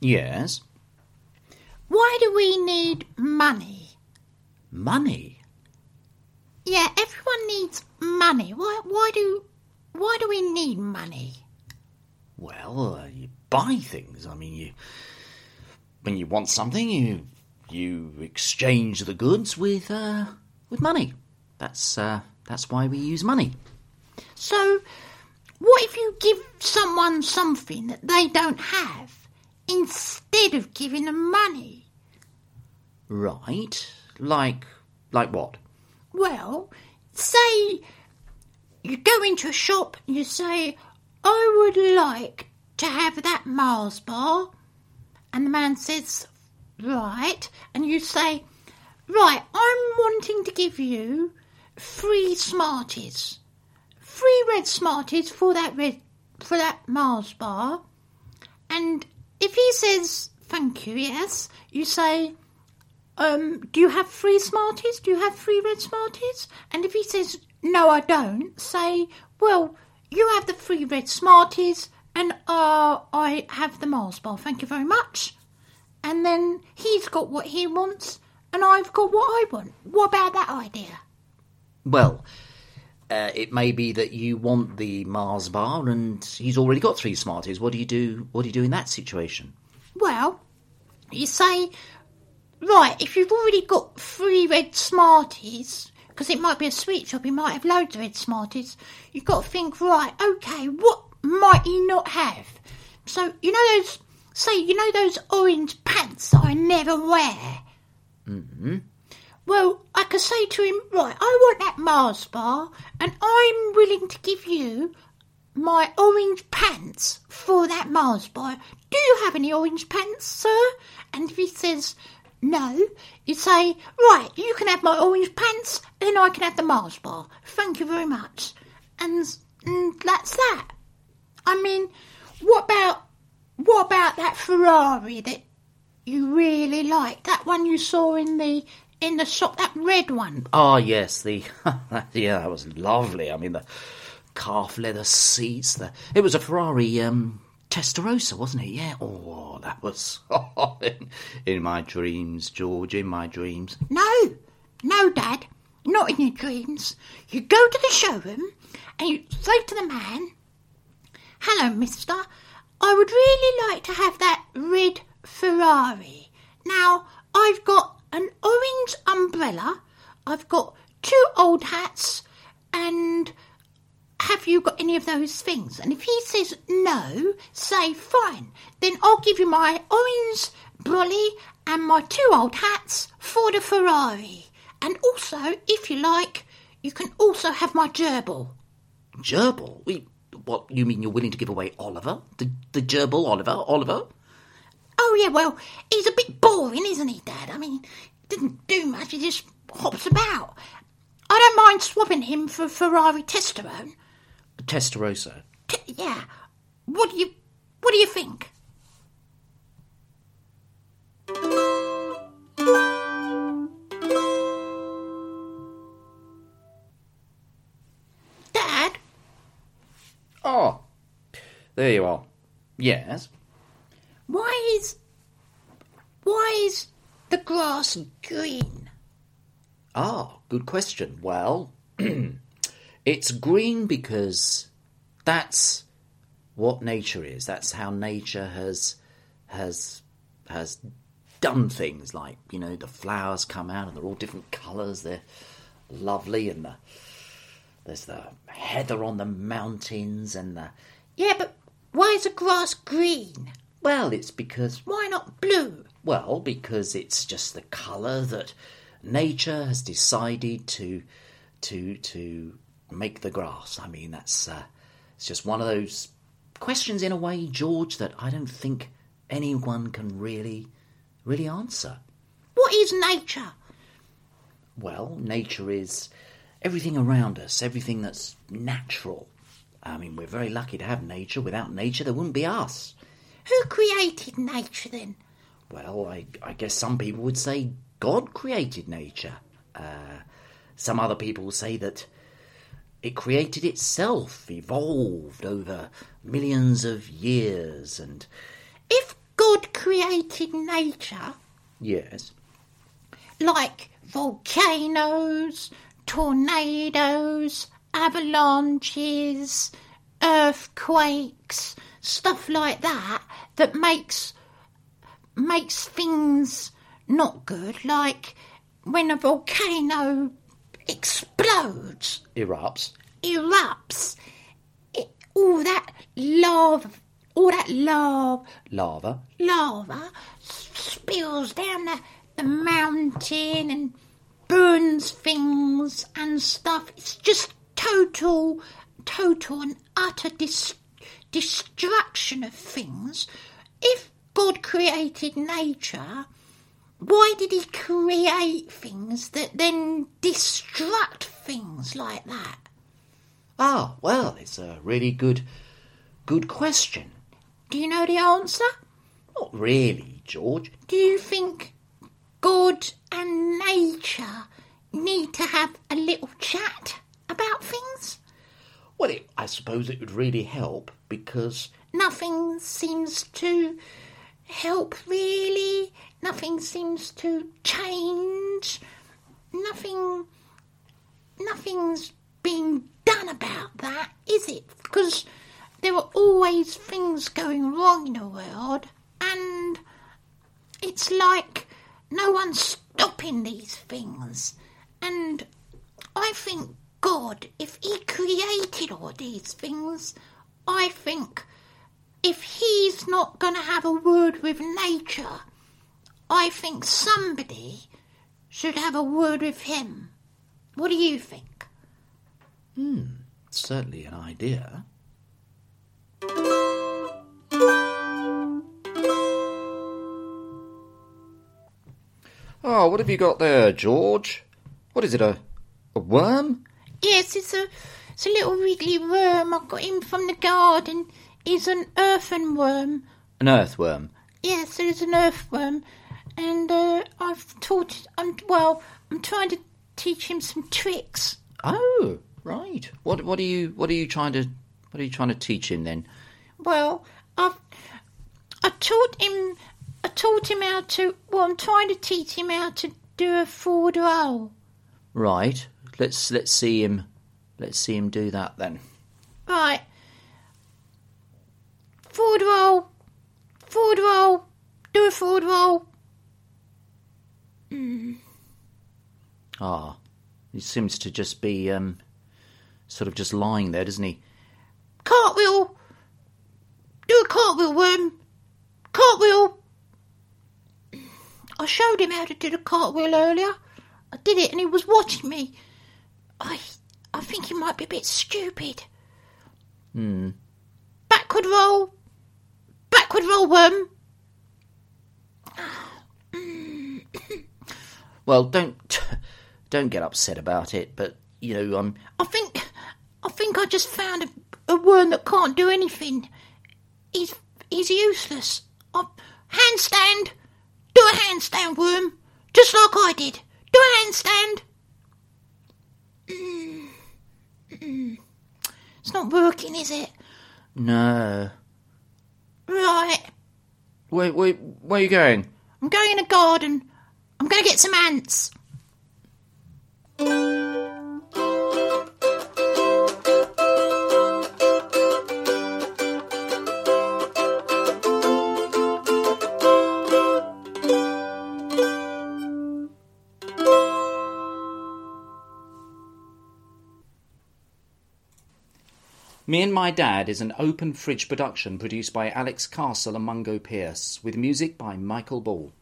Yes. Why do we need money? Money? Yeah, everyone needs money. Why? Why do? Why do we need money? Well, uh, you buy things. I mean, you when you want something, you you exchange the goods with uh, with money. That's uh, that's why we use money. So, what if you give someone something that they don't have instead of giving them money? Right? Like like what? Well, say you go into a shop and you say, I would like to have that Mars bar. And the man says, Right. And you say, Right, I'm wanting to give you three Smarties. Three red Smarties for that red for that Mars bar. And if he says thank you, yes, you say, um, do you have three Smarties? Do you have three red Smarties? And if he says, no, I don't, say, well, you have the three red Smarties and uh, I have the Mars bar. Thank you very much. And then he's got what he wants and I've got what I want. What about that idea? Well, uh, it may be that you want the Mars bar, and he's already got three Smarties. What do you do? What do you do in that situation? Well, you say, right, if you've already got three red Smarties, because it might be a sweet shop, he might have loads of red Smarties, you've got to think, right, okay, what might he not have? So, you know those, say, you know those orange pants that I never wear? Mm-hmm. Well, I could say to him, right, I want that Mars bar, and I'm willing to give you my orange pants for that Mars bar. Do you have any orange pants, sir? And if he says no, you say, right, you can have my orange pants, then I can have the Mars bar. Thank you very much. And, and that's that. I mean, what about what about that Ferrari that you really like? That one you saw in the in the shop, that red one. Ah, yes, the yeah, that was lovely. I mean, the calf leather seats. The it was a Ferrari um, Testarossa, wasn't it? Yeah. Oh, that was in, in my dreams, George. In my dreams. No, no, Dad, not in your dreams. You go to the showroom and you say to the man, "Hello, Mister. I would really like to have that red Ferrari. Now, I've got an orange umbrella. I've got two old hats, and have you got any of those things? And if he says no, say fine. Then I'll give you my orange brolly and my two old hats for the Ferrari. And also, if you like, you can also have my gerbil. Gerbil? We, what, you mean you're willing to give away Oliver? The, the gerbil Oliver? Oliver? Oh, yeah, well, he's a bit boring, he, Dad? I mean, he doesn't do much, he just hops about. I don't mind swapping him for Ferrari Testarossa. Testarossa? T- yeah. What do you, what do you think? Dad? Oh, there you are. Yes. Why is why is the grass green? Ah, good question. Well, it's green because that's what nature is. That's how nature has has has done things. Like you know, the flowers come out and they're all different colours. They're lovely, and the there's the heather on the mountains, and the Yeah, but why is the grass green? well, it's because Why not blue? Well, because it's just the colour that nature has decided to to to make the grass. I mean, that's uh, it's just one of those questions in a way, George, that I don't think anyone can really really answer. What is nature? Well, nature is everything around us, everything that's natural. I mean, we're very lucky to have nature. Without nature, there wouldn't be us. Who created nature then? Well, I, I guess some people would say God created nature. Uh, some other people say that it created itself, evolved over millions of years, and If God created nature, Yes. like volcanoes, tornadoes, avalanches, earthquakes, stuff like that, that makes makes things not good, like when a volcano explodes, Erupts. erupts, it, all that lava, all that lava, Lava. lava spills down the, the mountain and burns things and stuff. It's just total, total and utter dis- destruction of things. If God created nature, why did he create things that then destruct things like that? Ah, well, it's a really good, good question. Do you know the answer? Not really, George. Do you think God and nature need to have a little chat about things? Well, it, I suppose it would really help because Nothing seems to help really. Nothing seems to change. Nothing. Nothing's being done about that, is it? Because there are always things going wrong in the world, and it's like no one's stopping these things. And I think God, if He created all these things, I think if He's not going to have a word with nature, I think somebody should have a word with Him. What do you think? Hmm, certainly an idea. Oh, what have you got there, George? What is it, a, a worm? Yes, it's a, it's a little wriggly worm. I got him from the garden. He's an earthen worm. An earthworm. Yes, it's an earthworm, and uh, I've taught. I'm well. I'm trying to teach him some tricks. Oh, right. What what are you what are you trying to what are you trying to teach him then? Well, I've I taught him. I taught him how to. Well, I'm trying to teach him how to do a forward roll. Right. Let's let's see him let's see him do that then. Right. Forward roll. Forward roll. Do a forward roll. Ah. He seems to just be um sort of just lying there, doesn't he? Cartwheel. Do a cartwheel, worm. Cartwheel. I showed him how to do the cartwheel earlier. I did it and he was watching me. I I think he might be a bit stupid. Hmm. Backward roll. Backward roll, worm. Well, don't don't get upset about it, but you know, um I think I think I just found a, a worm that can't do anything. He's he's useless. I, handstand. Do a handstand, worm. Just like I did. Do a handstand. Mm. Mm. It's not working, is it? no. Right. Where where are you going? I'm going in the garden. I'm going to get some ants. Me and My Dad is an open fridge production produced by Alex Castle and Mungo Pierce, with music by Michael Ball.